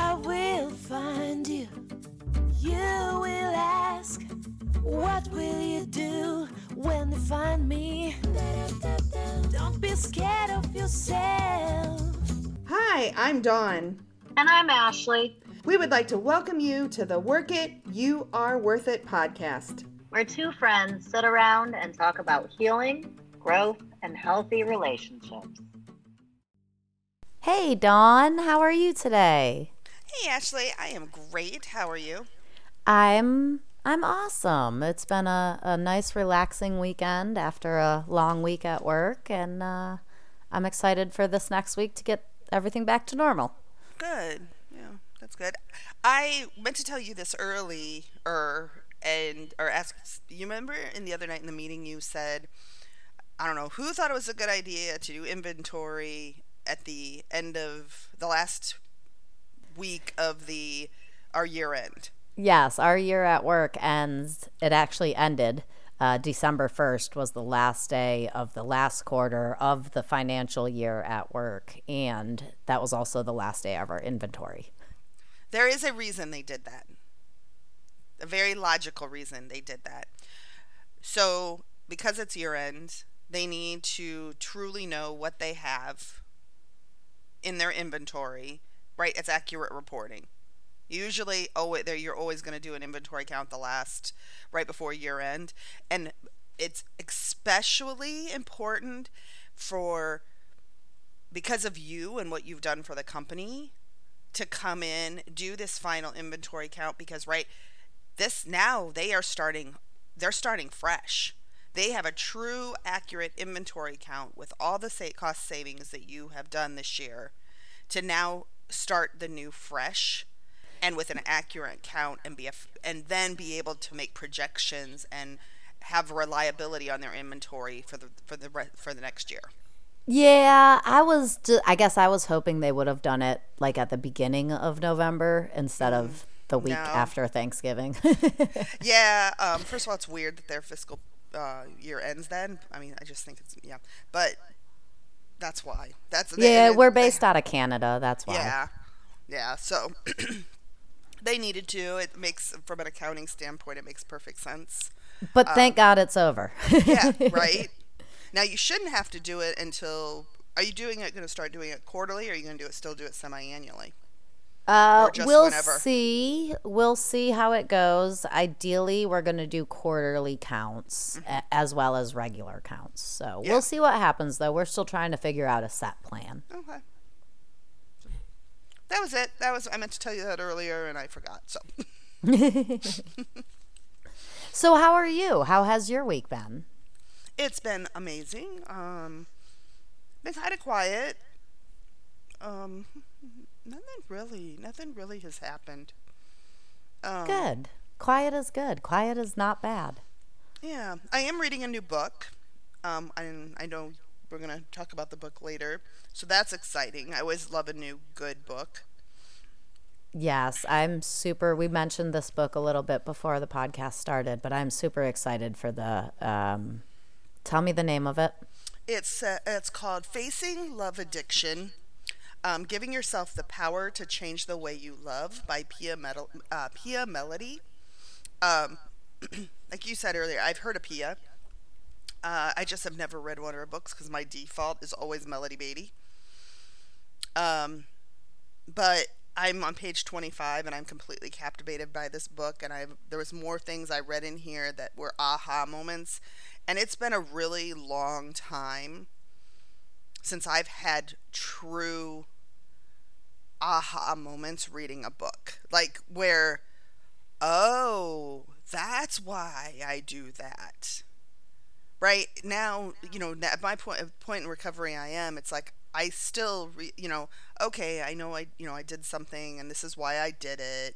I will find you. You will ask, What will you do when they find me? Don't be scared of yourself. Hi, I'm Dawn. And I'm Ashley. We would like to welcome you to the Work It, You Are Worth It podcast. We're two friends sit around and talk about healing, growth, and healthy relationships. Hey, Dawn, how are you today? Hey Ashley, I am great. How are you? I'm I'm awesome. It's been a, a nice, relaxing weekend after a long week at work, and uh, I'm excited for this next week to get everything back to normal. Good. Yeah, that's good. I meant to tell you this early, or and or ask. You remember in the other night in the meeting you said, I don't know who thought it was a good idea to do inventory at the end of the last week of the our year end. Yes, our year at work ends. It actually ended. Uh, December 1st was the last day of the last quarter of the financial year at work. And that was also the last day of our inventory. There is a reason they did that. A very logical reason they did that. So, because it's year end, they need to truly know what they have in their inventory, right? It's accurate reporting. Usually, oh, you're always going to do an inventory count the last right before year end, and it's especially important for because of you and what you've done for the company to come in do this final inventory count because right this now they are starting they're starting fresh they have a true accurate inventory count with all the cost savings that you have done this year to now start the new fresh and with an accurate count and be a, and then be able to make projections and have reliability on their inventory for the for the re- for the next year. Yeah, I was. I guess I was hoping they would have done it like at the beginning of November instead of the week No. after Thanksgiving. Yeah. Um, first of all, it's weird that their fiscal uh, year ends then. I mean, I just think it's yeah, but that's why. That's yeah, we're based out of Canada. That's why. Yeah, yeah. So they needed to. It makes, from an accounting standpoint, it makes perfect sense. But thank um, God it's over. Yeah, right. Now you shouldn't have to do it until. Are you doing it? Going to start doing it quarterly, or are you going to do it still do it semi-annually? Uh, we'll whenever? see. We'll see how it goes. Ideally, we're going to do quarterly counts a- as well as regular counts. So Mm-hmm. Yeah. we'll see what happens, though. We're still trying to figure out a set plan. Okay. That was it. That was I meant to tell you that earlier, and I forgot. So So, how are you? How has your week been? it's been amazing. Um, been kind of quiet. Um, nothing really. Nothing really has happened. Um, Good. Quiet is good. Quiet is not bad. Yeah, I am reading a new book. Um, I I know we're gonna talk about the book later, so that's exciting. I always love a new good book. Yes, I'm super. We mentioned this book a little bit before the podcast started, but I'm super excited for the. Um, tell me the name of it. It's uh, it's called Facing Love Addiction. Um, Giving Yourself the Power to Change the Way You Love by Pia, Medal- uh, Pia Mellody. Um, like you said earlier, I've heard of Pia. Uh, I just have never read one of her books because my default is always Melody Beattie. Um, but I'm on page 25 and I'm completely captivated by this book. And I there was more things I read in here that were aha moments. And it's been a really long time since I've had true aha moments reading a book. Like where, oh, that's why I do that. Right now, you know, at my point point in recovery, I am. It's like I still, re, you know, okay, I know I, you know, I did something, and this is why I did it,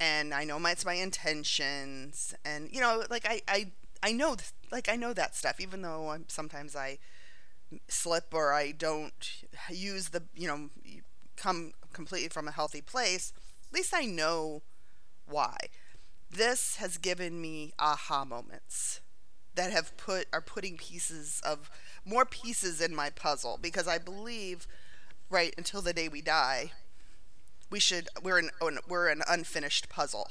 and I know my it's my intentions, and you know, like I, I, I know, like I know that stuff, even though I'm sometimes I slip or I don't use the, you know, come completely from a healthy place. At least I know why. This has given me aha moments that have put are putting pieces of more pieces in my puzzle because I believe right until the day we die we should we're an we're an unfinished puzzle.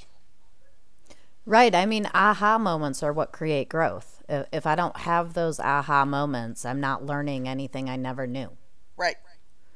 Right. I mean, aha moments are what create growth. If, if I don't have those aha moments, I'm not learning anything I never knew. Right.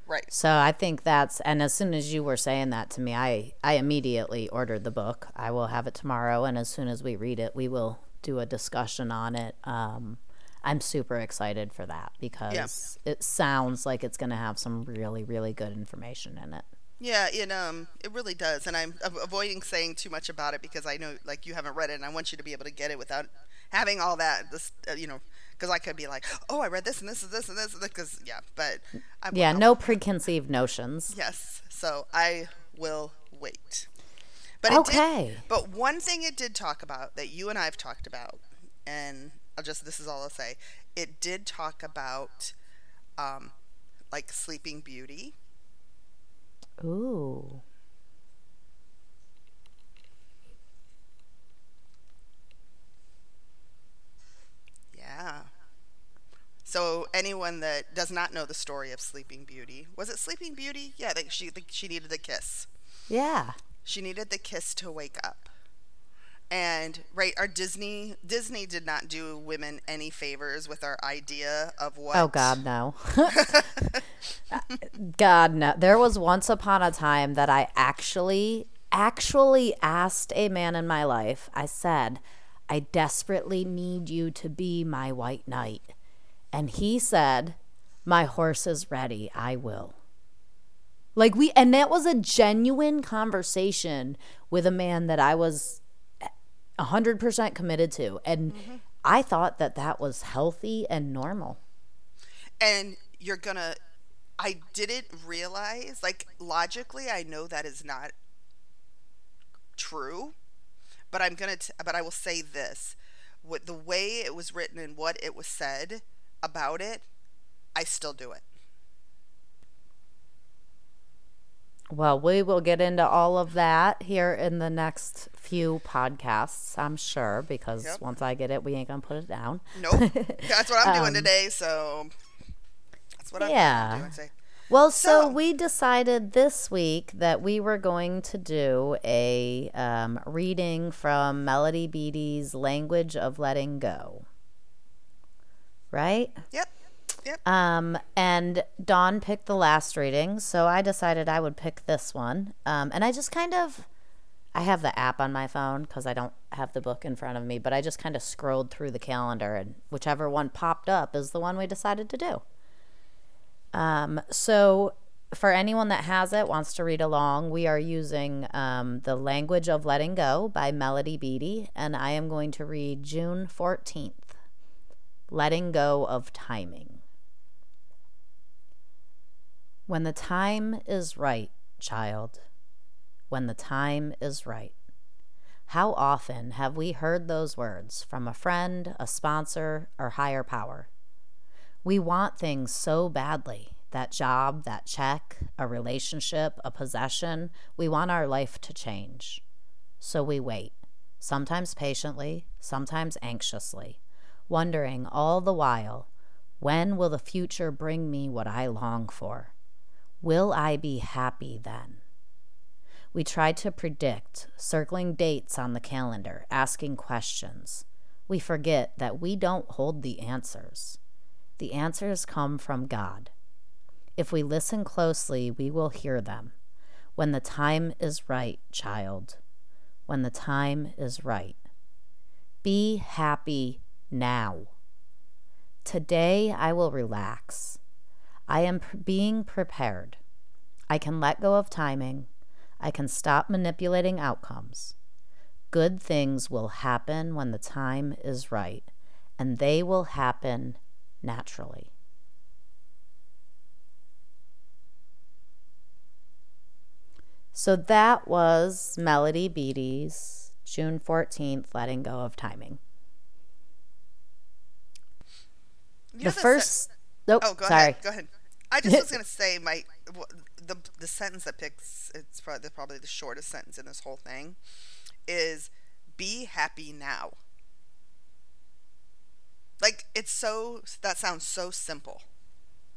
Right. So I think that's and as soon as you were saying that to me, I I immediately ordered the book. I will have it tomorrow, and as soon as we read it, we will do a discussion on it. Um, I'm super excited for that because yeah. it sounds like it's going to have some really really good information in it. Yeah, it um it really does, and I'm avoiding saying too much about it because I know like you haven't read it, and I want you to be able to get it without having all that this uh, you know because I could be like, oh, I read this and this is this and this because yeah, but I, yeah, no preconceived notions. Yes, so I will wait. But okay. Did, but one thing it did talk about that you and I have talked about, and I'll just this is all I'll say. It did talk about, um, like Sleeping Beauty Ooh. Yeah. So anyone that does not know the story of Sleeping Beauty, was it Sleeping Beauty? Yeah, they, she she needed the kiss. Yeah. She needed the kiss to wake up and right our disney disney did not do women any favors with our idea of what oh god no. God no. There was once upon a time that i actually actually asked a man in my life i said i desperately need you to be my white knight. And he said my horse is ready. I will. Like we and that was a genuine conversation with a man that i was 100% committed to. And mm-hmm. I thought that that was healthy and normal. And you're going to, I didn't realize, like, logically, I know that is not true. But I'm going to, but I will say this with the way it was written and what it was said about it, I still do it. Well, we will get into all of that here in the next few podcasts, I'm sure, because yep. once I get it, we ain't gonna put it down. Nope. that's what I'm doing um, today, so that's what. I'm doing. today. Well, so, so, we decided this week that we were going to do a um, reading from Melody Beattie's Language of Letting Go. Right? Yep. Yep. Um, and Dawn picked the last reading, so I decided I would pick this one. Um, and I just kind of, I have the app on my phone because I don't have the book in front of me, but I just kind of scrolled through the calendar, and whichever one popped up is the one we decided to do. Um, so for anyone that has it, wants to read along, we are using um, The Language of Letting Go by Melody Beattie, and I am going to read June 14th Letting Go of Timing. When the time is right, child, when the time is right. How often have we heard those words from a friend, a sponsor, or higher power? We want things so badly that job, that check, a relationship, a possession. We want our life to change. So we wait, sometimes patiently, sometimes anxiously, wondering all the while when will the future bring me what I long for? Will I be happy then? We try to predict, circling dates on the calendar, asking questions. We forget that we don't hold the answers. The answers come from God. If we listen closely, we will hear them. When the time is right, child. When the time is right. Be happy now. Today I will relax. I am being prepared. I can let go of timing. I can stop manipulating outcomes. Good things will happen when the time is right, and they will happen naturally. So that was Melody Beattie's June 14th, Letting Go of Timing. You the first. Nope, oh, go sorry. ahead. Go ahead. I just was going to say my the the sentence that picks it's probably probably the shortest sentence in this whole thing is be happy now. Like it's so that sounds so simple.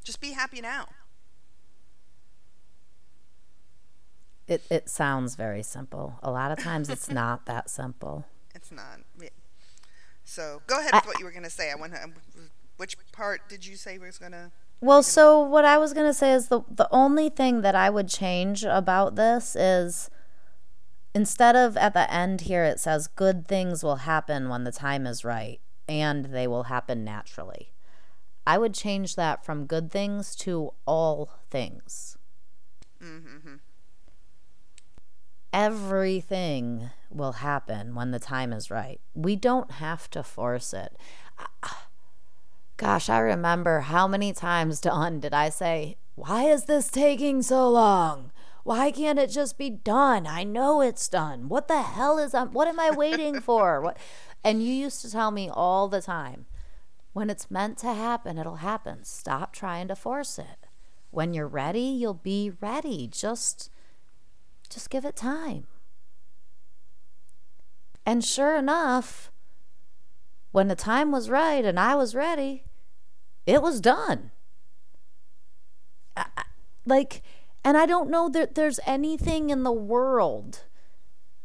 Just be happy now. It it sounds very simple. A lot of times it's not that simple. It's not. Yeah. So go ahead with what you were gonna say. I want to. Um, which part did you say was gonna? Well, so what I was gonna say is the the only thing that I would change about this is instead of at the end here it says good things will happen when the time is right and they will happen naturally. I would change that from good things to all things. Mm-hmm. Everything will happen when the time is right. We don't have to force it. Gosh, I remember how many times, Dawn, did I say, Why is this taking so long? Why can't it just be done? I know it's done. What the hell is I, what am I waiting for? What and you used to tell me all the time, when it's meant to happen, it'll happen. Stop trying to force it. When you're ready, you'll be ready. Just just give it time. And sure enough, when the time was right and I was ready, it was done. I, like, and I don't know that there's anything in the world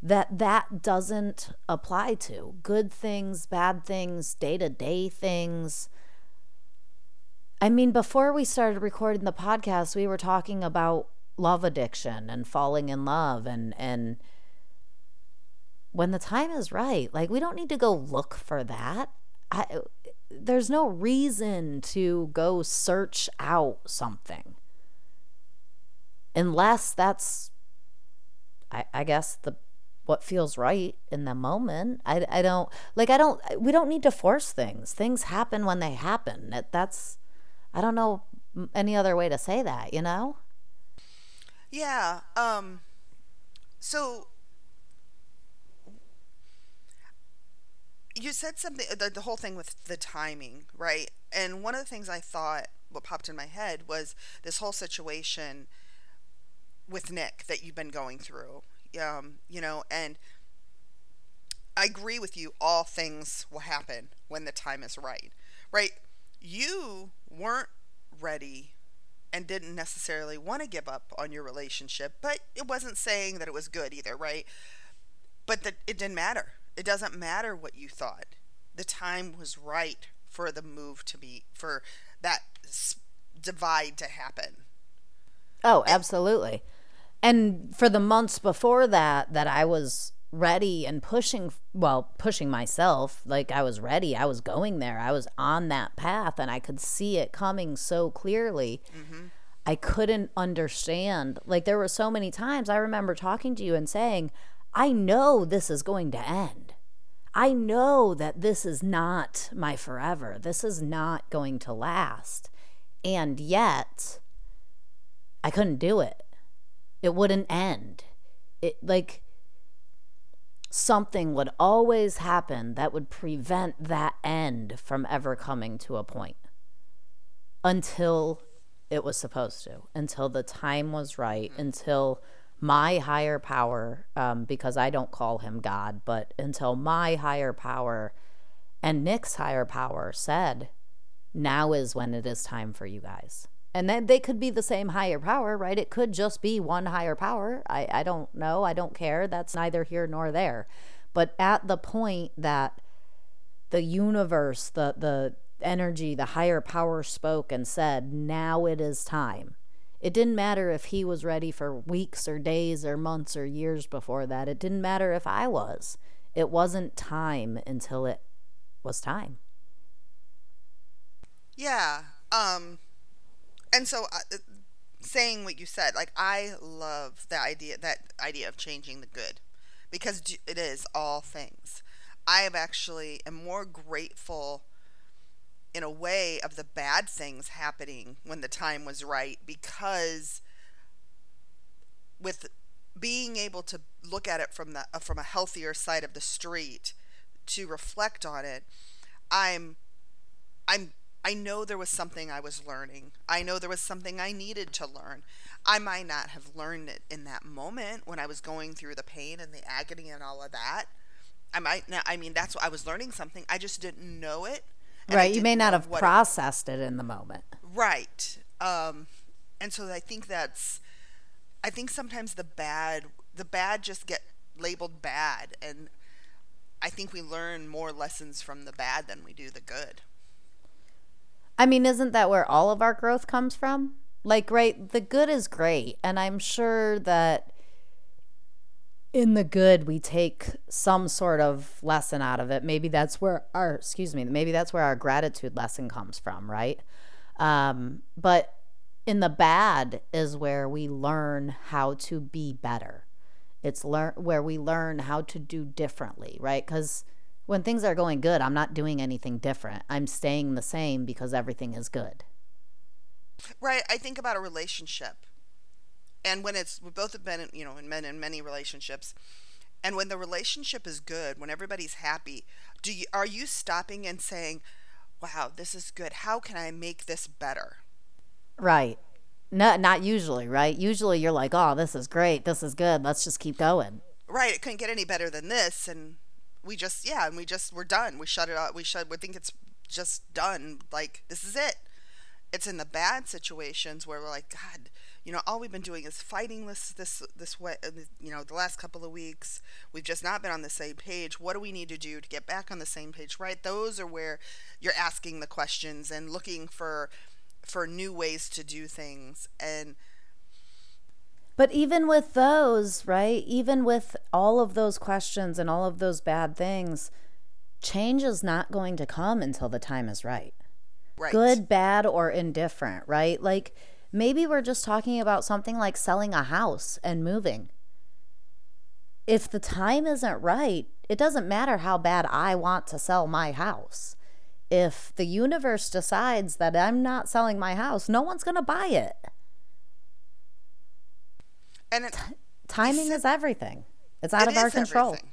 that that doesn't apply to good things, bad things, day to day things. I mean, before we started recording the podcast, we were talking about love addiction and falling in love and and when the time is right like we don't need to go look for that I, there's no reason to go search out something unless that's I, I guess the what feels right in the moment I, I don't like i don't we don't need to force things things happen when they happen that, that's i don't know any other way to say that you know Yeah. Um. So you said something. The, the whole thing with the timing, right? And one of the things I thought, what popped in my head was this whole situation with Nick that you've been going through. Um. You know, and I agree with you. All things will happen when the time is right. Right. You weren't ready and didn't necessarily want to give up on your relationship, but it wasn't saying that it was good either, right? But that it didn't matter. It doesn't matter what you thought. The time was right for the move to be for that divide to happen. Oh, absolutely. And for the months before that that I was ready and pushing well, pushing myself, like I was ready, I was going there. I was on that path and I could see it coming so clearly. Mm-hmm. I couldn't understand. Like there were so many times I remember talking to you and saying, "I know this is going to end. I know that this is not my forever. This is not going to last." And yet, I couldn't do it. It wouldn't end. It like something would always happen that would prevent that end from ever coming to a point until it was supposed to, until the time was right, until my higher power, um, because I don't call him God, but until my higher power and Nick's higher power said, now is when it is time for you guys. And then they could be the same higher power, right? It could just be one higher power. I, I don't know. I don't care. That's neither here nor there. But at the point that the universe, the the energy, the higher power spoke and said, "Now it is time." It didn't matter if he was ready for weeks or days or months or years before that. It didn't matter if I was. It wasn't time until it was time. Yeah. Um and so uh, saying what you said, like I love the idea that idea of changing the good because it is all things. I have actually am more grateful in a way of the bad things happening when the time was right because with being able to look at it from the uh, from a healthier side of the street to reflect on it i'm i'm i know there was something i was learning. I know there was something i needed to learn. I might not have learned it in that moment when i was going through the pain and the agony and all of that. I might not i mean that's what i was learning something. I just didn't know it and right. You may didn't have what it- processed it in the moment. Right. Um, and so I think that's, I think sometimes the bad the bad just get labeled bad and I think we learn more lessons from the bad than we do the good. I mean, isn't that where all of our growth comes from? Like, right, the good is great. And I'm sure that in the good, we take some sort of lesson out of it. Maybe that's where our, excuse me, maybe that's where our gratitude lesson comes from, right? Um, but in the bad is where we learn how to be better. It's learn where we learn how to do differently, right? Because when things are going good, I'm not doing anything different. I'm staying the same because everything is good. Right. I think about a relationship. And when it's, we both have been, you know, in men in many relationships. And when the relationship is good, when everybody's happy, do you, are you stopping and saying, wow, this is good. How can I make this better? Right. No, not usually, right? Usually you're like, oh, this is great. This is good. Let's just keep going. Right. It couldn't get any better than this. And we just yeah, and we just we're done. We shut it out. We shut. We think it's just done. Like this is it. It's in the bad situations where we're like, God, you know, all we've been doing is fighting this this this way. Uh, you know, the last couple of weeks, we've just not been on the same page. What do we need to do to get back on the same page? Right. Those are where you're asking the questions and looking for for new ways to do things and but even with those, right? Even with all of those questions and all of those bad things, change is not going to come until the time is right. Right. Good, bad, or indifferent, right? Like maybe we're just talking about something like selling a house and moving. If the time isn't right, it doesn't matter how bad I want to sell my house. If the universe decides that I'm not selling my house, no one's going to buy it. And it, timing is everything. It's out it of our control. everything.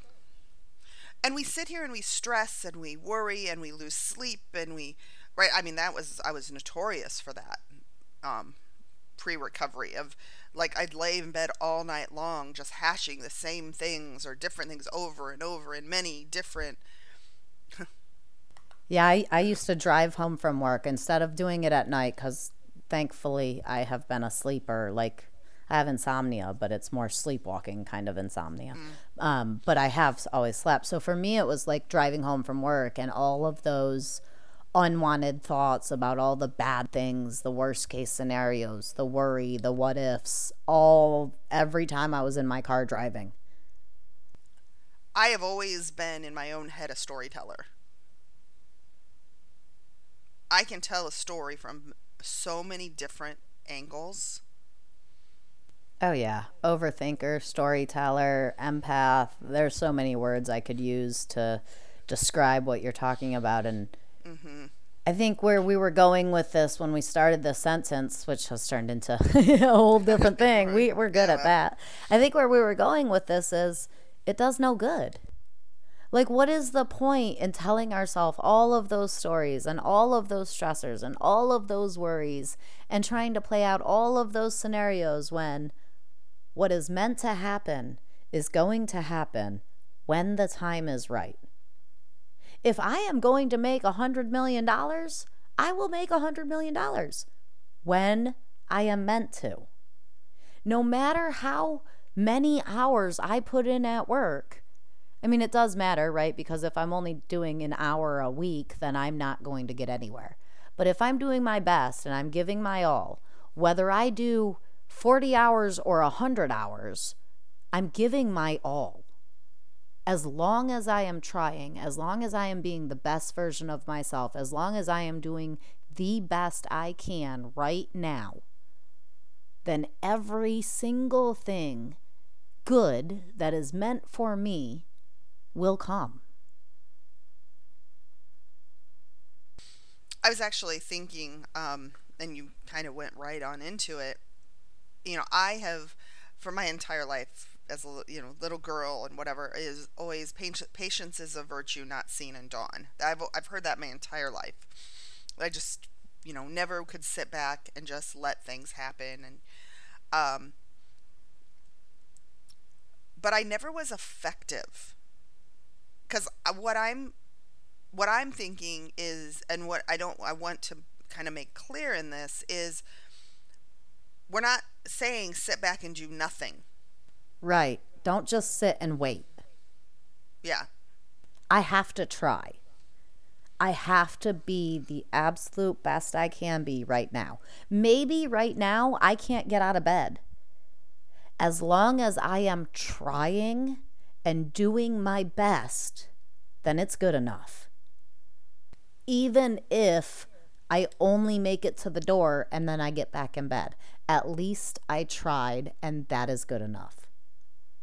And we sit here and we stress and we worry and we lose sleep and we right I mean that was I was notorious for that um pre-recovery of like I'd lay in bed all night long just hashing the same things or different things over and over in many different Yeah, I, I used to drive home from work instead of doing it at night because thankfully I have been a sleeper. Like, I have insomnia, but it's more sleepwalking kind of insomnia. Um, but I have always slept. So for me, it was like driving home from work and all of those unwanted thoughts about all the bad things, the worst case scenarios, the worry, the what ifs, all every time I was in my car driving. I have always been in my own head a storyteller. I can tell a story from so many different angles. Oh yeah, overthinker, storyteller, empath. There's so many words I could use to describe what you're talking about, and I think where we were going with this when we started this sentence, which has turned into a whole different thing. We we're good at that. I think where we were going with this is it does no good. Like, what is the point in telling ourselves all of those stories and all of those stressors and all of those worries and trying to play out all of those scenarios when what is meant to happen is going to happen when the time is right? If I am going to make a $100 million, I will make a $100 million when I am meant to. No matter how many hours I put in at work, I mean, it does matter, right? Because if I'm only doing an hour a week, then I'm not going to get anywhere. But if I'm doing my best and I'm giving my all, whether I do 40 hours or 100 hours, I'm giving my all. As long as I am trying, as long as I am being the best version of myself, as long as I am doing the best I can right now, then every single thing good that is meant for me will come. I was actually thinking, um, and you kind of went right on into it. You know, I have, for my entire life, as a you know little girl and whatever, is always patience. Is a virtue not seen in dawn. I've I've heard that my entire life. I just you know never could sit back and just let things happen and um. But I never was effective because what I'm what I'm thinking is, and what I don't, I want to kind of make clear in this is we're not saying sit back and do nothing. Right. Don't just sit and wait. Yeah. I have to try. I have to be the absolute best I can be right now. Maybe right now I can't get out of bed. As long as I am trying and doing my best, then it's good enough. Even if I only make it to the door and then I get back in bed, at least I tried and that is good enough.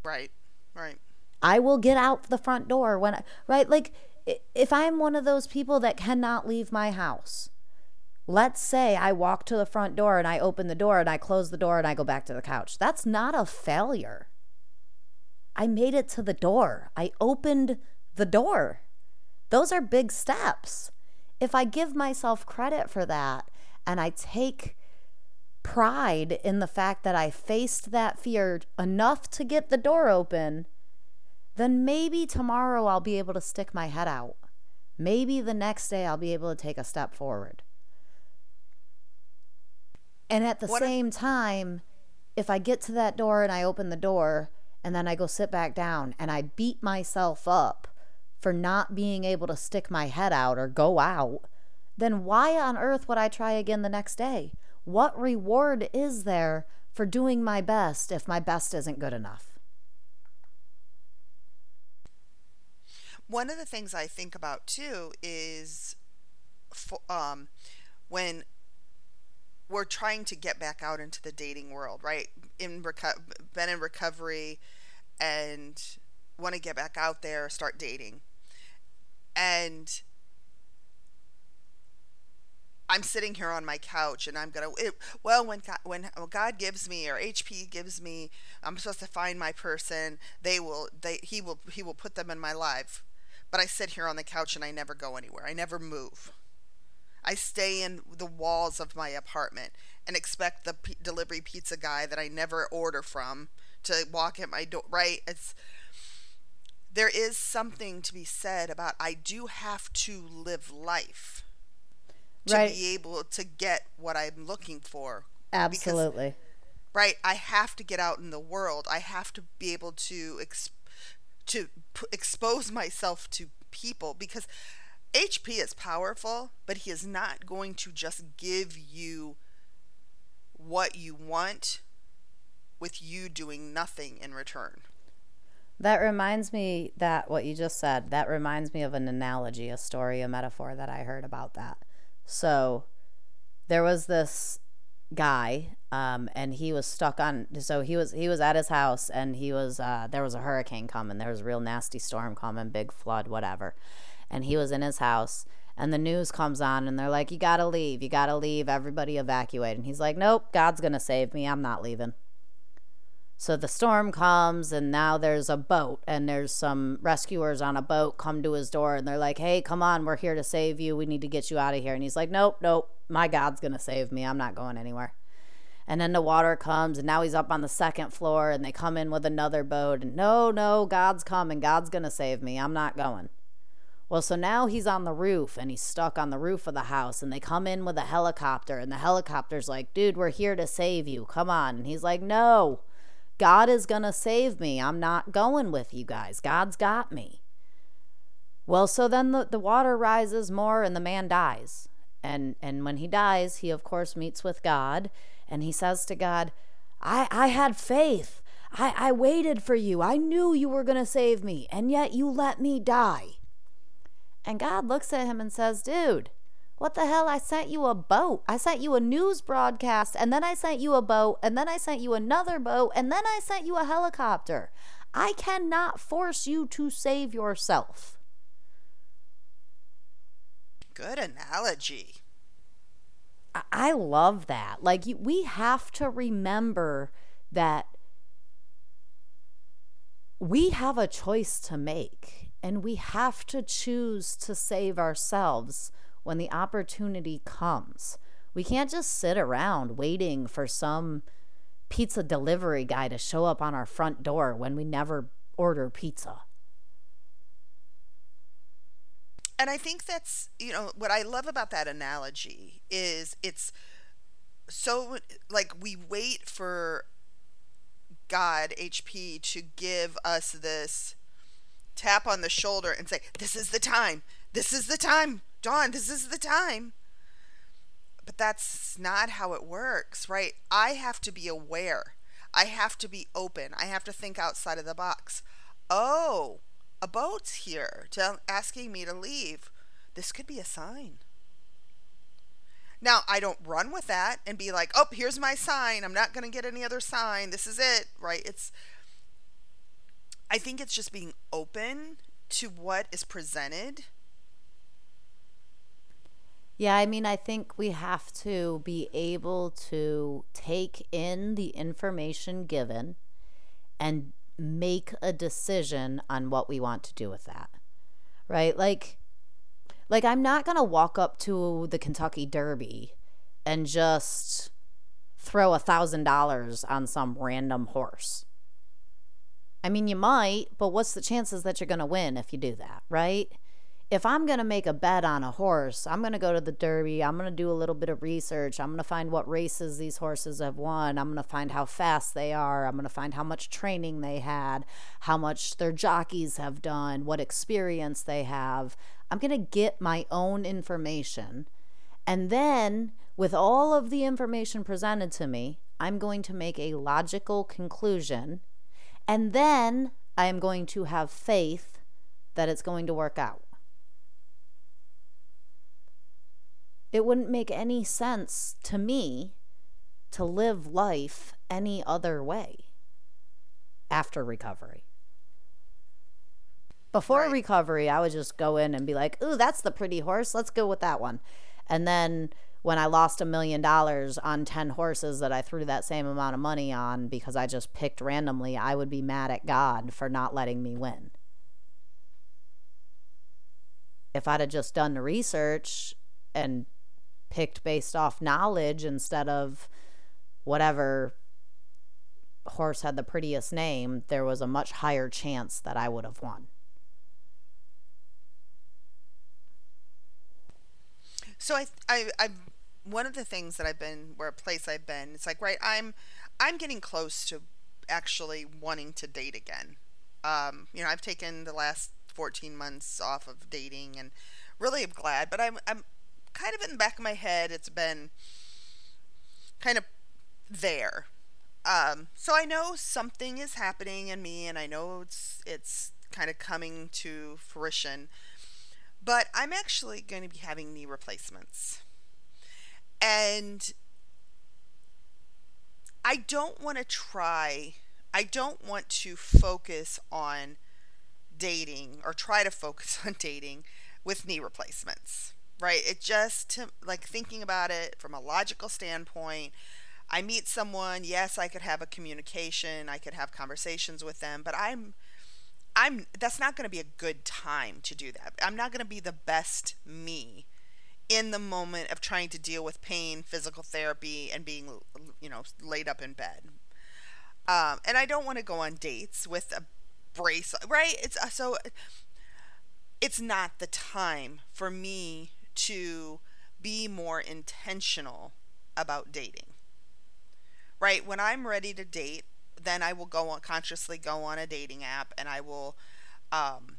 Right. Right. I will get out the front door when I, right like if I'm one of those people that cannot leave my house. Let's say I walk to the front door and I open the door and I close the door and I go back to the couch. That's not a failure. I made it to the door. I opened the door. Those are big steps. If I give myself credit for that and I take pride in the fact that I faced that fear enough to get the door open, then maybe tomorrow I'll be able to stick my head out. Maybe the next day I'll be able to take a step forward. And at the what same if- time, if I get to that door and I open the door and then I go sit back down and I beat myself up for not being able to stick my head out or go out, then why on earth would I try again the next day? What reward is there for doing my best if my best isn't good enough? one of the things I think about too is um, when we're trying to get back out into the dating world, right? In reco- been in recovery and want to get back out there, start dating. And I'm sitting here on my couch and I'm gonna it, well when God, when God gives me or HP gives me I'm supposed to find my person they will they he will he will put them in my life but I sit here on the couch and I never go anywhere. I never move. I stay in the walls of my apartment and expect the p- delivery pizza guy that I never order from to walk at my door. Right? It's there is something to be said about I do have to live life to right. be able to get what I'm looking for. Absolutely. Because, right? I have to get out in the world. I have to be able to explore to p- expose myself to people because HP is powerful, but he is not going to just give you what you want with you doing nothing in return. That reminds me that what you just said, that reminds me of an analogy, a story, a metaphor that I heard about that. So there was this guy um, and he was stuck on so he was he was at his house and he was uh, there was a hurricane coming. There was a real nasty storm coming big flood whatever. And he was in his house and the news comes on and they're like you gotta leave you gotta leave everybody evacuate. And he's like nope god's gonna save me i'm not leaving so the storm comes and now there's a boat and there's some rescuers on a boat come to his door and they're like hey come on we're here to save you we need to get you out of here and he's like nope nope my god's gonna save me i'm not going anywhere and then the water comes, and now he's up on the second floor, and they come in with another boat. And no, no, God's coming. God's going to save me. I'm not going. Well, so now he's on the roof and he's stuck on the roof of the house, and they come in with a helicopter, and the helicopter's like, dude, we're here to save you. Come on. And he's like, no, God is going to save me. I'm not going with you guys. God's got me. Well, so then the, the water rises more, and the man dies. And, and when he dies, he, of course, meets with God and he says to God, I, I had faith. I, I waited for you. I knew you were going to save me, and yet you let me die. And God looks at him and says, Dude, what the hell? I sent you a boat. I sent you a news broadcast, and then I sent you a boat, and then I sent you another boat, and then I sent you a helicopter. I cannot force you to save yourself. Good analogy. I love that. Like we have to remember that we have a choice to make and we have to choose to save ourselves when the opportunity comes. We can't just sit around waiting for some pizza delivery guy to show up on our front door when we never order pizza. and I think that's you know what I love about that analogy is it's so like we wait for God, HP, to give us this tap on the shoulder and say, This is the time. This is the time. Dawn, this is the time. But that's not how it works, right? I have to be aware. I have to be open. I have to think outside of the box. Oh, a boat's here to asking me to leave. This could be a sign. Now, I don't run with that and be like, "Oh, here's my sign. I'm not going to get any other sign. This is it." Right? It's I think it's just being open to what is presented. Yeah, I mean, I think we have to be able to take in the information given and make a decision on what we want to do with that. Right? Like like I'm not going to walk up to the Kentucky Derby and just throw a thousand dollars on some random horse. I mean, you might, but what's the chances that you're going to win if you do that, right? If I'm going to make a bet on a horse, I'm going to go to the Derby. I'm going to do a little bit of research. I'm going to find what races these horses have won. I'm going to find how fast they are. I'm going to find how much training they had, how much their jockeys have done, what experience they have. I'm going to get my own information. And then, with all of the information presented to me, I'm going to make a logical conclusion. And then I am going to have faith that it's going to work out. It wouldn't make any sense to me to live life any other way after recovery. Before Right. recovery, I would just go in and be like, "Ooh, that's the pretty horse. Let's go with that one." And then when I lost a million dollars on 10 horses that I threw that same amount of money on because I just picked randomly, I would be mad at God for not letting me win. If I'd have just done the research and picked based off knowledge instead of whatever horse had the prettiest name, there was a much higher chance that I would have won. So I, I, I, one of the things that I've been, where a place I've been, it's like, right, I'm, I'm getting close to actually wanting to date again. Um, you know, I've taken the last 14 months off of dating and really am glad, but I'm, I'm kind of in the back of my head, it's been kind of there. Um, so I know something is happening in me and I know it's, it's kind of coming to fruition but I'm actually going to be having knee replacements. And I don't want to try, I don't want to focus on dating or try to focus on dating with knee replacements, right? It just, to, like thinking about it from a logical standpoint, I meet someone, yes, I could have a communication, I could have conversations with them, but I'm I'm that's not going to be a good time to do that. I'm not going to be the best me in the moment of trying to deal with pain, physical therapy, and being you know laid up in bed. Um, and I don't want to go on dates with a brace, right? It's uh, so it's not the time for me to be more intentional about dating. Right? When I'm ready to date, then I will go on consciously go on a dating app and I will um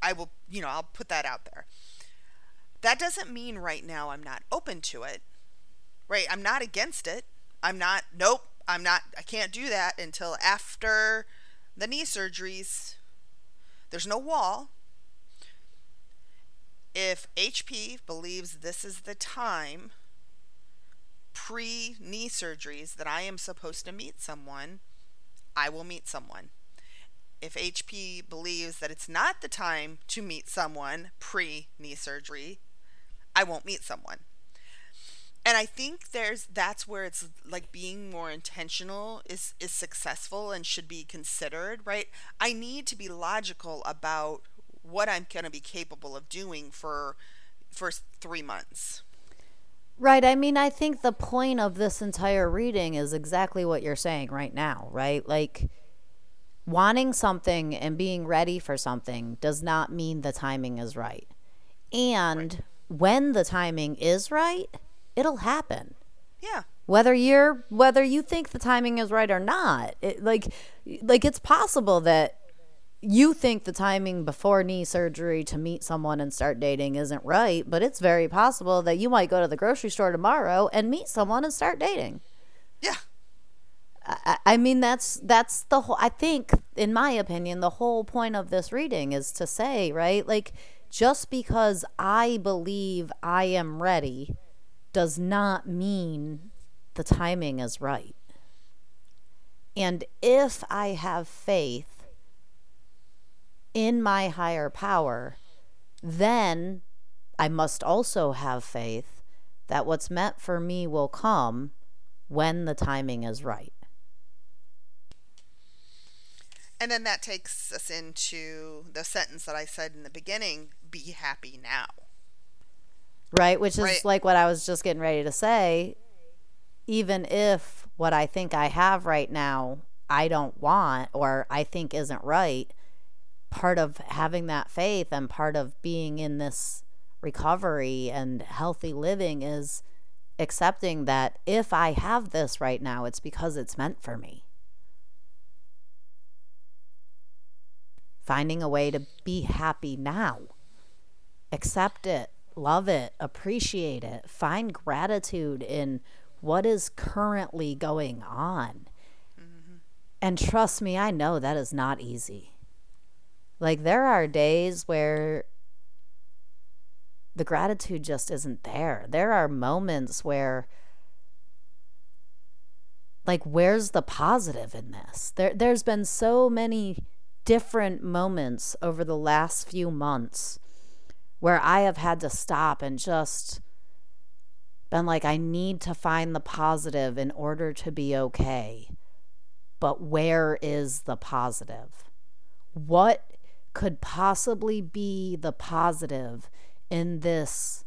I will you know I'll put that out there. That doesn't mean right now I'm not open to it. Right? I'm not against it. I'm not nope, I'm not I can't do that until after the knee surgeries. There's no wall. If HP believes this is the time pre knee surgeries that I am supposed to meet someone, I will meet someone. If HP believes that it's not the time to meet someone pre knee surgery, I won't meet someone. And I think there's that's where it's like being more intentional is is successful and should be considered, right? I need to be logical about what I'm going to be capable of doing for for 3 months. Right. I mean, I think the point of this entire reading is exactly what you're saying right now, right? Like, wanting something and being ready for something does not mean the timing is right. And when the timing is right, it'll happen Yeah. whether you're whether you think the timing is right or not it, like like it's possible that you think the timing before knee surgery to meet someone and start dating isn't right but it's very possible that you might go to the grocery store tomorrow and meet someone and start dating Yeah. I, I mean that's that's the whole i think in my opinion the whole point of this reading is to say right like just because i believe i am ready does not mean the timing is right and if i have faith in my higher power then i must also have faith that what's meant for me will come when the timing is right And then that takes us into the sentence that I said in the beginning be happy now. right? Which is Right. like what I was just getting ready to say. Even if what I think I have right now I don't want or I think isn't right, part of having that faith and part of being in this recovery and healthy living is accepting that if I have this right now, it's because it's meant for me. Finding a way to be happy now accept it, love it, appreciate it, find gratitude in what is currently going on. Mm-hmm. And trust me, I know that is not easy. Like, there are days where the gratitude just isn't there. There are moments where, like, where's the positive in this? There, there's been so many different moments over the last few months where I have had to stop and just been like, I need to find the positive in order to be okay. But where is the positive? What could possibly be the positive in this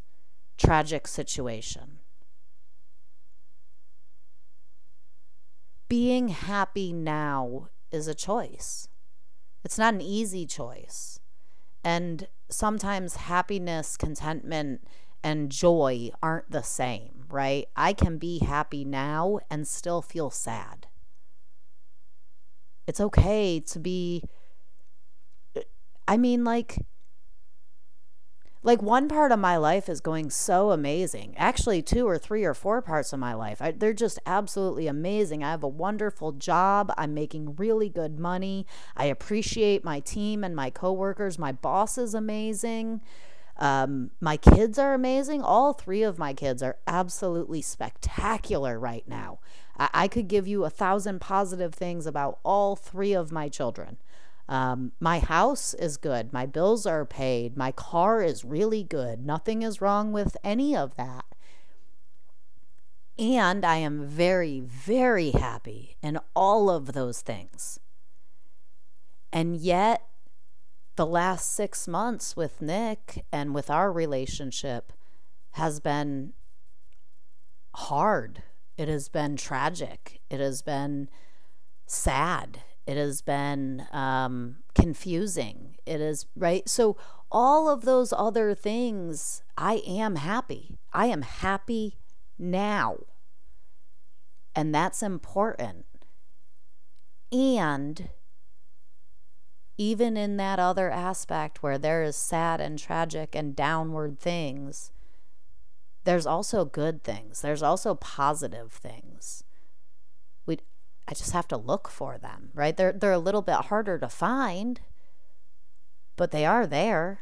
tragic situation? Being happy now is a choice. It's not an easy choice. And sometimes happiness, contentment, and joy aren't the same, right? I can be happy now and still feel sad. It's okay to be I mean like like one part of my life is going so amazing. Actually, two or three or four parts of my life. I, they're just absolutely amazing. I have a wonderful job. I'm making really good money. I appreciate my team and my coworkers. My boss is amazing. Um, my kids are amazing. All three of my kids are absolutely spectacular right now. I, I could give you a thousand positive things about all three of my children. Um, my house is good. My bills are paid. My car is really good. Nothing is wrong with any of that. And I am very, very happy in all of those things. And yet, the last six months with Nick and with our relationship has been hard. It has been tragic. It has been sad. It has been um, confusing. It is, right? So, all of those other things, I am happy. I am happy now. And that's important. And even in that other aspect where there is sad and tragic and downward things, there's also good things. There's also positive things. I just have to look for them, right? They're they're a little bit harder to find, but they are there.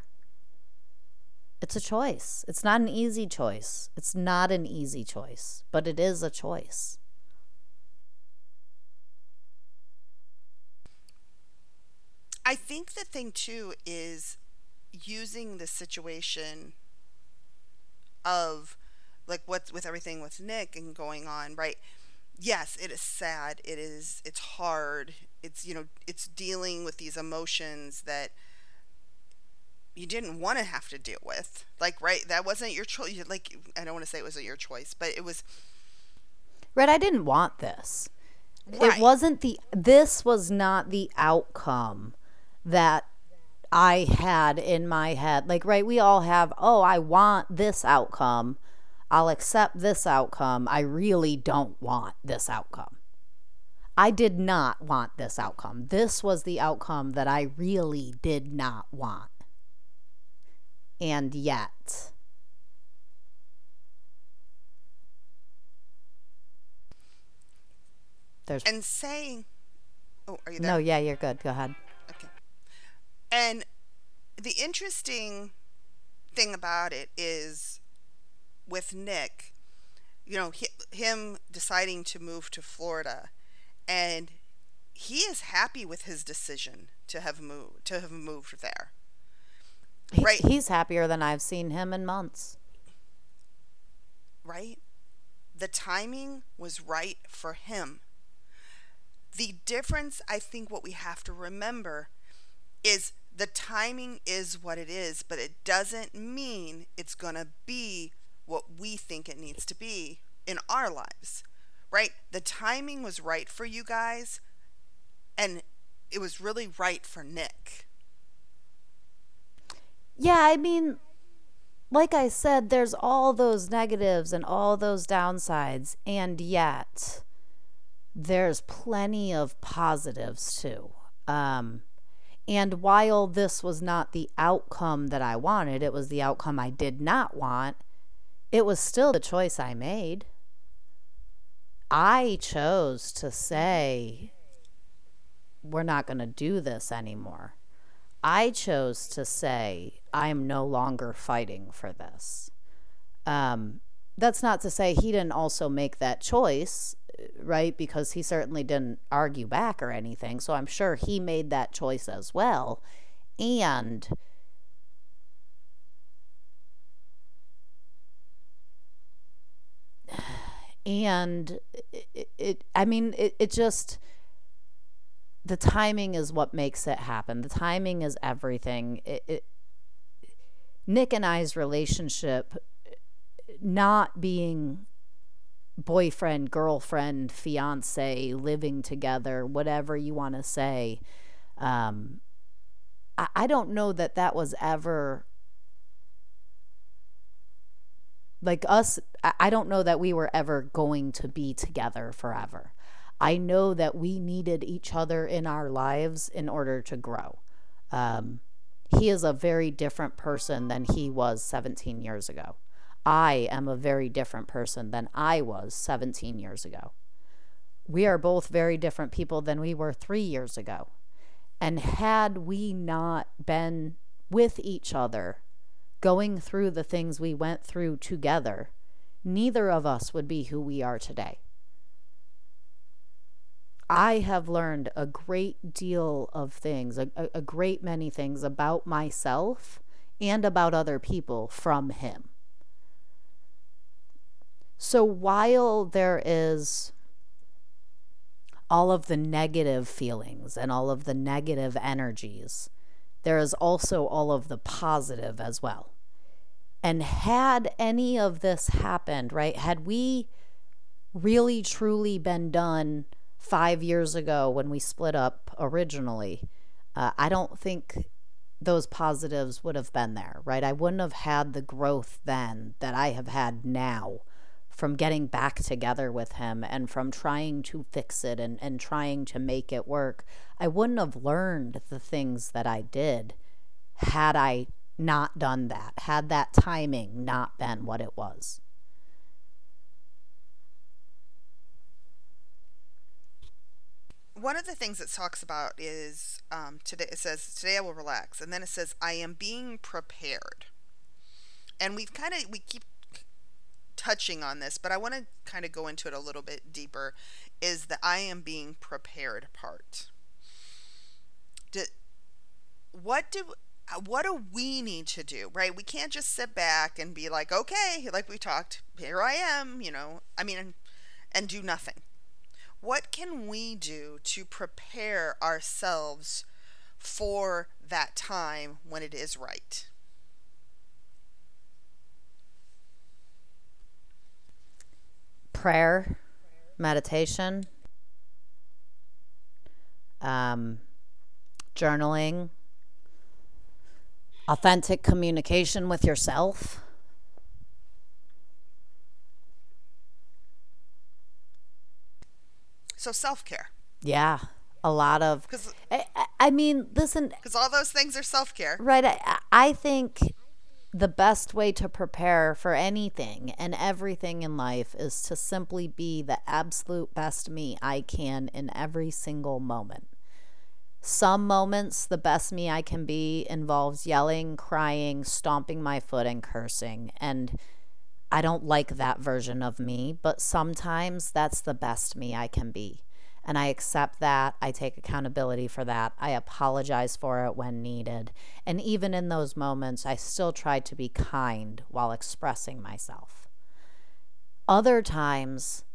It's a choice. It's not an easy choice. It's not an easy choice, but it is a choice. I think the thing too is using the situation of like what's with everything with Nick and going on, right? Yes, it is sad. It is it's hard. It's you know, it's dealing with these emotions that you didn't want to have to deal with. Like right, that wasn't your choice. Like I don't want to say it wasn't your choice, but it was Red, I didn't want this. Right. It wasn't the this was not the outcome that I had in my head. Like, right, we all have, oh, I want this outcome. I'll accept this outcome. I really don't want this outcome. I did not want this outcome. This was the outcome that I really did not want. And yet, there's And saying, oh, are you there? no, yeah, you're good. Go ahead. Okay. And the interesting thing about it is with Nick, you know, hi him deciding to move to Florida and he is happy with his decision to have moved to have moved there. He- Right. He's happier than I've seen him in months. right? The timing was right for him. The difference, I think, what we have to remember is the timing is what it is, but it doesn't mean it's going to be what we think it needs to be in our lives, right? The timing was right for you guys, and it was really right for Nick. Yeah, I mean, like I said, there's all those negatives and all those downsides, and yet there's plenty of positives too. Um, and while this was not the outcome that I wanted, it was the outcome I did not want, it was still the choice I made. I chose to say, we're not going to do this anymore. I chose to say, I am no longer fighting for this. Um, that's not to say he didn't also make that choice, right? Because he certainly didn't argue back or anything. So I'm sure he made that choice as well. And and it, it I mean it, it just the timing is what makes it happen. The timing is everything. It, it, Nick and I's relationship not being boyfriend, girlfriend, fiance, living together, whatever you want to say. Um, I, I don't know that that was ever like us. I, don't know that we were ever going to be together forever. I know that we needed each other in our lives in order to grow. Um, he is a very different person than he was 17 years ago. I am a very different person than I was 17 years ago. We are both very different people than we were three years ago. And had we not been with each other, going through the things we went through together, neither of us would be who we are today. I have learned a great deal of things, a, a, great many things about myself and about other people from him. So while there is all of the negative feelings and all of the negative energies, there is also all of the positive as well. And had any of this happened, right? Had we really truly been done five years ago when we split up originally, uh, I don't think those positives would have been there, right? I wouldn't have had the growth then that I have had now from getting back together with him and from trying to fix it and, and trying to make it work. I wouldn't have learned the things that I did had I not done that, had that timing not been what it was. one of the things it talks about is um, today it says today i will relax and then it says i am being prepared and we've kind of we keep touching on this but i want to kind of go into it a little bit deeper is the i am being prepared part do, what do what do we need to do right we can't just sit back and be like okay like we talked here i am you know i mean and do nothing what can we do to prepare ourselves for that time when it is right? Prayer, meditation, um, journaling, authentic communication with yourself. So self care. Yeah, a lot of. Cause, I, I mean, listen. Because all those things are self care. Right. I, I think the best way to prepare for anything and everything in life is to simply be the absolute best me I can in every single moment. Some moments, the best me I can be involves yelling, crying, stomping my foot, and cursing. And I don't like that version of me, but sometimes that's the best me I can be. And I accept that. I take accountability for that. I apologize for it when needed. And even in those moments, I still try to be kind while expressing myself. Other times,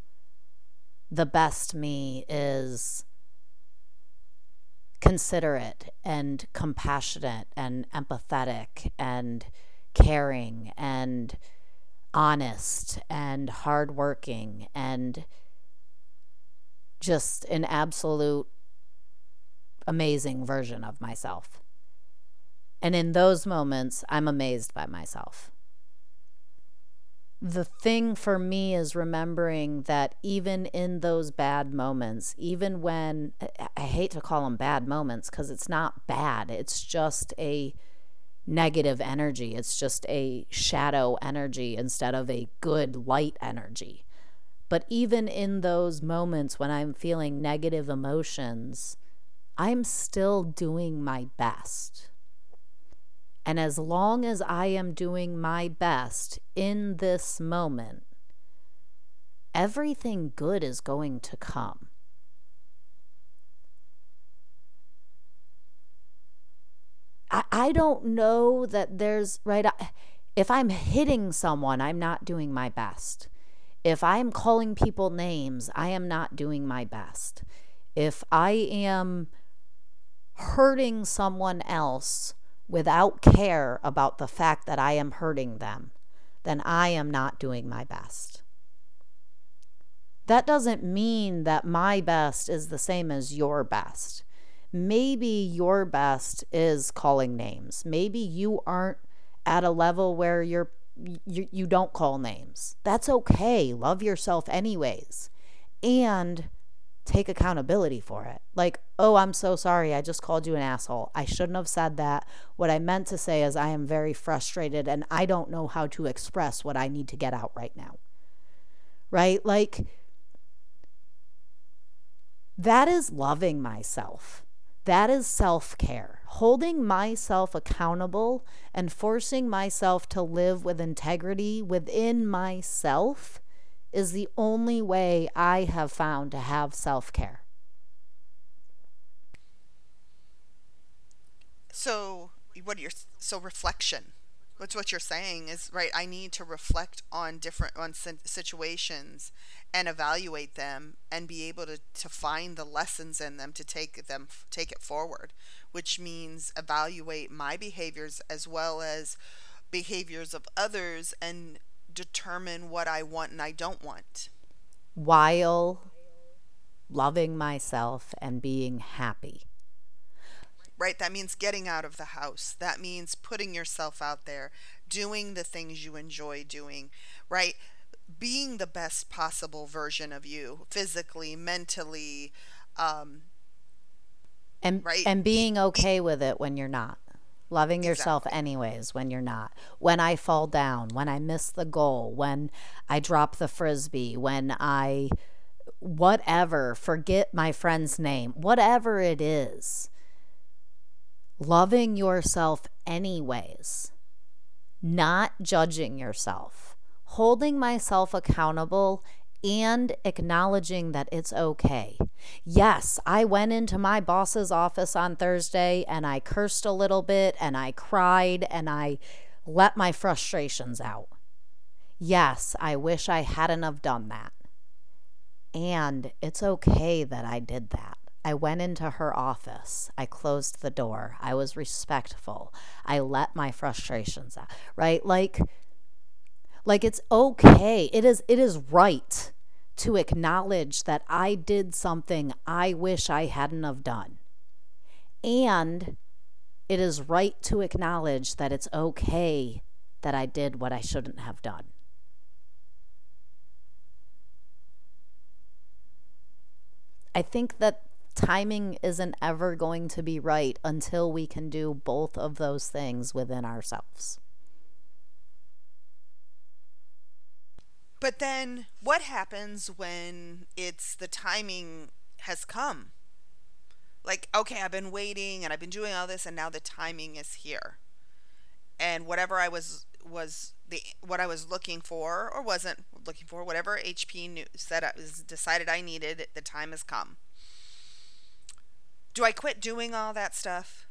the best me is considerate and compassionate and empathetic and caring and honest and hardworking and just an absolute amazing version of myself. And in those moments, I'm amazed by myself. The thing for me is remembering that even in those bad moments, even when I- hate to call them bad moments because it's not bad, it's just a negative energy, it's just a shadow energy instead of a good light energy. But even in those moments when I'm feeling negative emotions, I'm still doing my best. And as long as I am doing my best in this moment, everything good is going to come. I, I don't know that there's, right? I- If I'm hitting someone, I'm not doing my best. If I'm calling people names, I am not doing my best. If I am hurting someone else without care about the fact that I am hurting them, then I am not doing my best. That doesn't mean that my best is the same as your best. Maybe your best is calling names. Maybe you aren't at a level where you're you, you don't call names. That's okay. Love yourself anyways. And take accountability for it. Like, oh, I'm so sorry. I just called you an asshole. I shouldn't have said that. What I meant to say is, I am very frustrated and I don't know how to express what I need to get out right now. Right? Like, that is loving myself. That is self care. Holding myself accountable and forcing myself to live with integrity within myself is the only way I have found to have self care. So what you're so reflection. What's what you're saying is right. I need to reflect on different on situations and evaluate them and be able to to find the lessons in them to take them take it forward, which means evaluate my behaviors as well as behaviors of others and determine what I want and I don't want. While loving myself and being happy. right? That means getting out of the house. That means putting yourself out there, doing the things you enjoy doing, right? Being the best possible version of you, physically, mentally, um, and Right. and being okay with it when you're not loving yourself anyways when you're not. When i fall down when i miss the goal when i drop the frisbee when i whatever forget my friend's name whatever it is loving yourself anyways not judging yourself holding myself accountable and acknowledging that it's okay. Yes, I went into my boss's office on Thursday and I cursed a little bit and I cried and I let my frustrations out. Yes, I wish I hadn't have done that. And it's okay that I did that. I went into her office. I closed the door. I was respectful. I let my frustrations out. Right? Like like it's okay. It is it is right to acknowledge that I did something I wish I hadn't have done. And it is right to acknowledge that it's okay that I did what I shouldn't have done. I think that timing isn't ever going to be right until we can do both of those things within ourselves. But then what happens when it's the timing has come? Like, okay, I've been waiting and I've been doing all this and now the timing is here. And whatever I was was the what I was looking for or wasn't looking for, whatever HP knew, said I was decided I needed, the time has come. Do I quit doing all that stuff?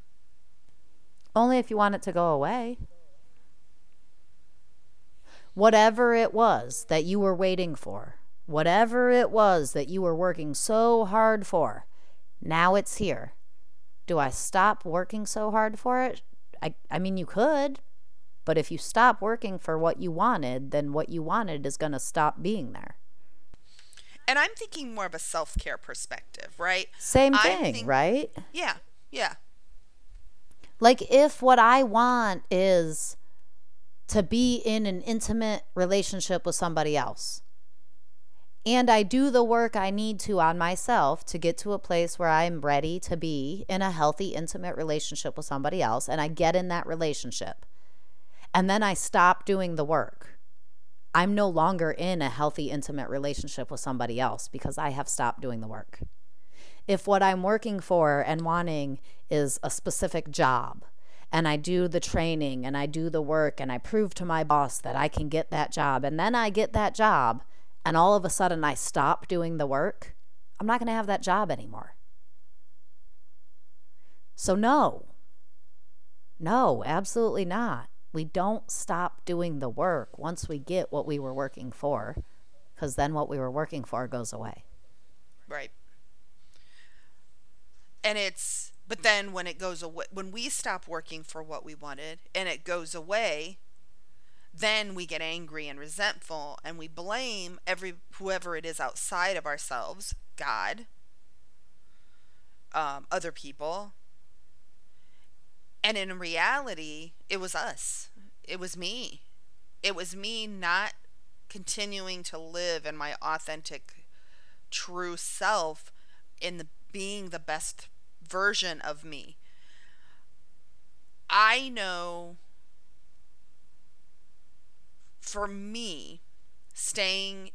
Only if you want it to go away. Whatever it was that you were waiting for, whatever it was that you were working so hard for, now it's here. Do I stop working so hard for it? I, I mean, you could, but if you stop working for what you wanted, then what you wanted is going to stop being there. And I'm thinking more of a self care perspective, right? Same thing, think- right? Yeah, yeah. Like, if what I want is to be in an intimate relationship with somebody else, and I do the work I need to on myself to get to a place where I'm ready to be in a healthy, intimate relationship with somebody else, and I get in that relationship, and then I stop doing the work. I'm no longer in a healthy, intimate relationship with somebody else because I have stopped doing the work. If what I'm working for and wanting is a specific job, and I do the training and I do the work and I prove to my boss that I can get that job, and then I get that job, and all of a sudden I stop doing the work, I'm not going to have that job anymore. So, no, no, absolutely not. We don't stop doing the work once we get what we were working for, because then what we were working for goes away. Right. And it's but then when it goes away when we stop working for what we wanted and it goes away, then we get angry and resentful and we blame every whoever it is outside of ourselves, God, um, other people. And in reality, it was us. It was me. It was me not continuing to live in my authentic true self in the being the best version of me. I know for me staying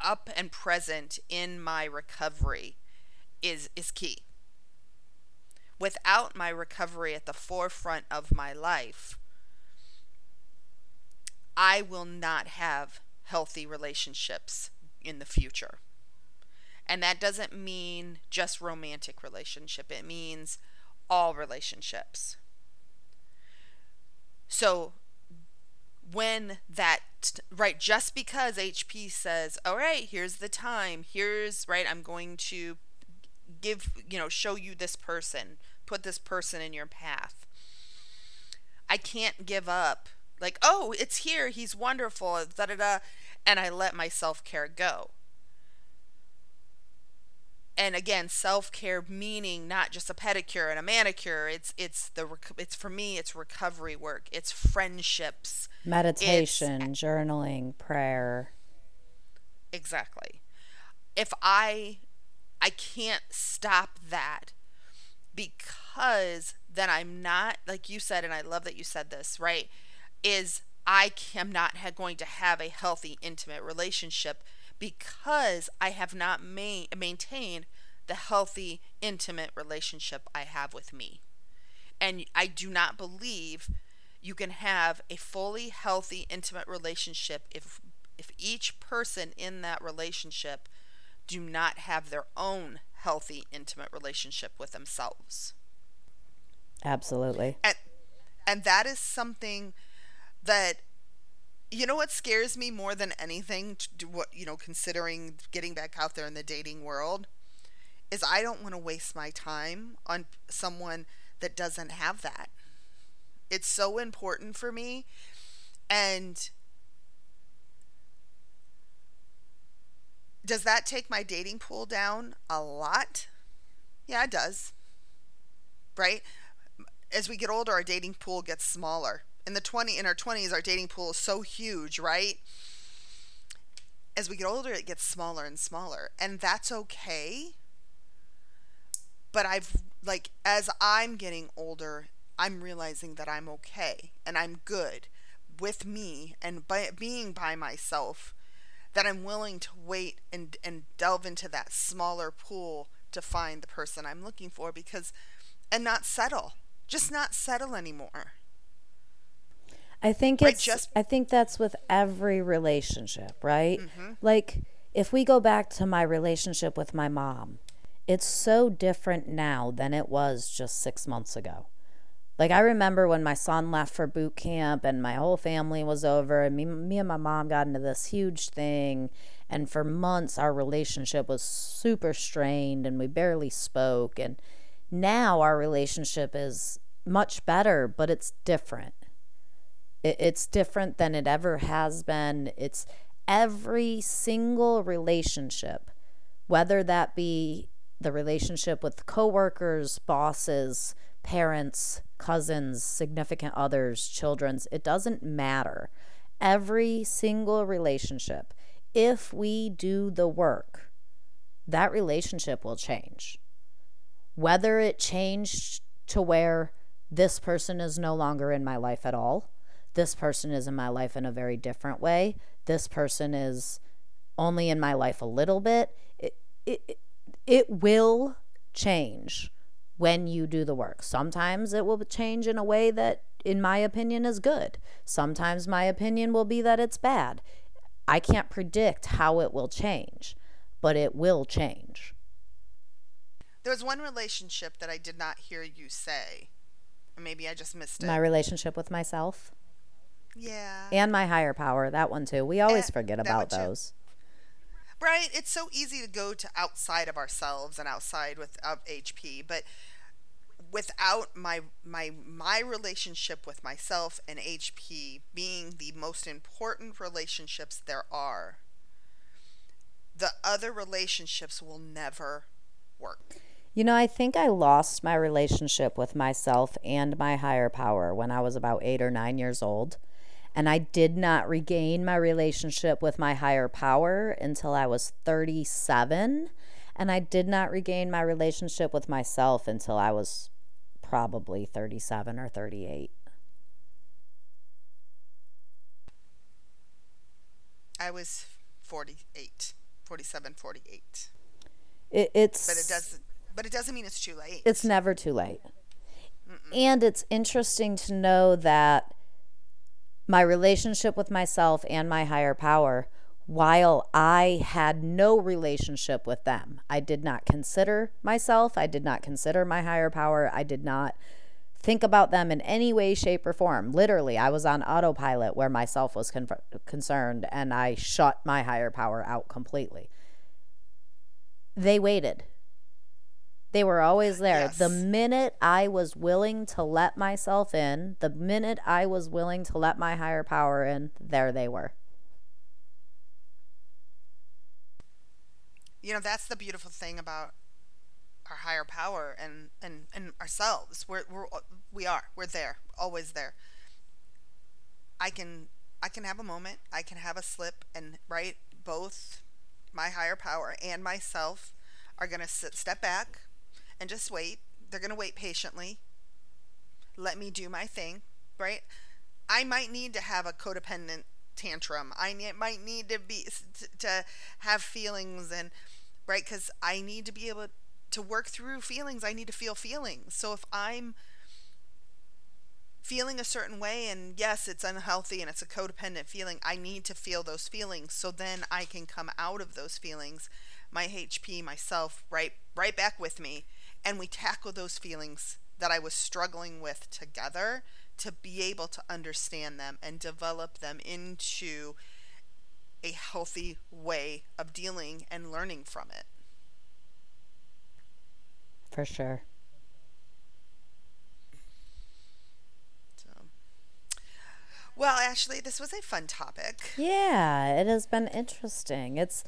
up and present in my recovery is is key. Without my recovery at the forefront of my life, I will not have healthy relationships in the future. And that doesn't mean just romantic relationship. It means all relationships. So when that right just because HP says, "All right, here's the time. Here's right, I'm going to give, you know, show you this person, put this person in your path." I can't give up. Like, "Oh, it's here. He's wonderful." Da da da, and I let my self-care go and again self-care meaning not just a pedicure and a manicure it's it's the it's for me it's recovery work it's friendships Meditation, journaling, prayer. exactly if i i can't stop that because then i'm not like you said and i love that you said this right is i am not going to have a healthy intimate relationship because I have not ma- maintained the healthy, intimate relationship I have with me. And I do not believe you can have a fully healthy, intimate relationship if if each person in that relationship do not have their own healthy, intimate relationship with themselves. Absolutely. And and that is something that you know what scares me more than anything to what you know considering getting back out there in the dating world is I don't want to waste my time on someone that doesn't have that. It's so important for me and does that take my dating pool down a lot? Yeah, it does. Right? As we get older, our dating pool gets smaller. In the 20 in our 20s, our dating pool is so huge, right? as we get older, it gets smaller and smaller, and that's okay. But I've like as I'm getting older, I'm realizing that I'm okay and I'm good with me and by being by myself that I'm willing to wait and and delve into that smaller pool to find the person I'm looking for because and not settle. Just not settle anymore. I think Right, it's just- I think that's with every relationship, right? Mm-hmm. Like if we go back to my relationship with my mom, it's so different now than it was just 6 months ago. Like I remember when my son left for boot camp and my whole family was over and me, me and my mom got into this huge thing and for months our relationship was super strained and we barely spoke and now our relationship is much better but it's different it's different than it ever has been. It's every single relationship, whether that be the relationship with coworkers, bosses, parents, cousins, significant others, children's, it doesn't matter. Every single relationship, if we do the work, that relationship will change. Whether it changed to where this person is no longer in my life at all, this person is in my life in a very different way, this person is only in my life a little bit, it, it, it will change when you do the work. Sometimes it will change in a way that, in my opinion, is good. Sometimes my opinion will be that it's bad. I can't predict how it will change, but it will change. There was one relationship that I did not hear you say. Maybe I just missed it. My relationship with myself yeah. and my higher power, that one too. We always Eh, forget about too. those. Right? It's so easy to go to outside of ourselves and outside with of HP, but without my my my relationship with myself and HP being the most important relationships there are, the other relationships will never work. You know, I think I lost my relationship with myself and my higher power when I was about eight or nine years old. And I did not regain my relationship with my higher power until I was 37. And I did not regain my relationship with myself until I was probably 37 or 38. I was 48, 47, 48. It, it's But it doesn't but it doesn't mean it's too late. it's never too late. And it's interesting to know that my relationship with myself and my higher power, while I had no relationship with them, I did not consider myself, I did not consider my higher power, I did not think about them in any way, shape, or form. Literally, I was on autopilot where myself was con- concerned and I shut my higher power out completely. They waited. They were always there. The minute I was willing to let myself in, the minute I was willing to let my higher power in, there they were. you know that's the beautiful thing about our higher power and and and ourselves we're we're we are we're there always there i can i can have a moment i can have a slip and right both my higher power and myself are going to step back and just wait. They're going to wait patiently. Let me do my thing right? I might need to have a codependent tantrum. I ne- might need to be to have feelings and right? Because i need to be able to work through feelings. I need to feel feelings. So if i'm feeling a certain way and yes it's unhealthy and it's a codependent feeling i need to feel those feelings. So then i can come out of those feelings. My hp myself right right back with me and we tackle those feelings that i was struggling with together to be able to understand them and develop them into a healthy way of dealing and learning from it For sure. so well ashley this was a fun topic Yeah, it has been interesting. It's,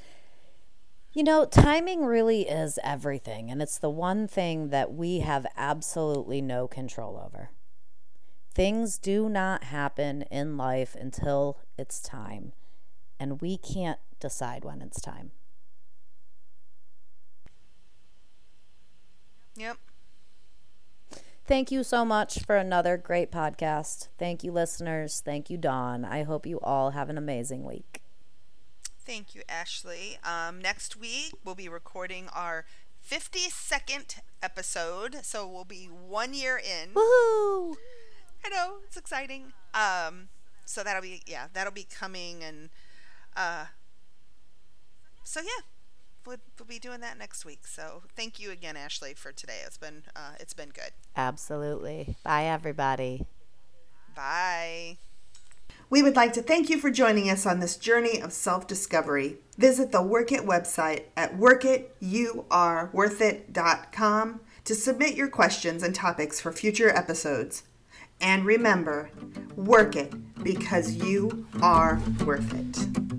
you know, timing really is everything. And it's the one thing that we have absolutely no control over. Things do not happen in life until it's time. and we can't decide when it's time. Yep. Thank you so much for another great podcast. Thank you, listeners. Thank you, Dawn. I hope you all have an amazing week. Thank you, Ashley. Um, next week, we'll be recording our 52nd episode. So we'll be one year in. Woohoo! I know, it's exciting. Um, so that'll be, yeah, that'll be coming. And uh, so, yeah, we'll, we'll be doing that next week. So thank you again, Ashley, for today. It's been, uh, it's been good. Absolutely. Bye, everybody. Bye. We would like to thank you for joining us on this journey of self discovery. Visit the Work It website at workityouareworthit.com to submit your questions and topics for future episodes. And remember, work it because you are worth it.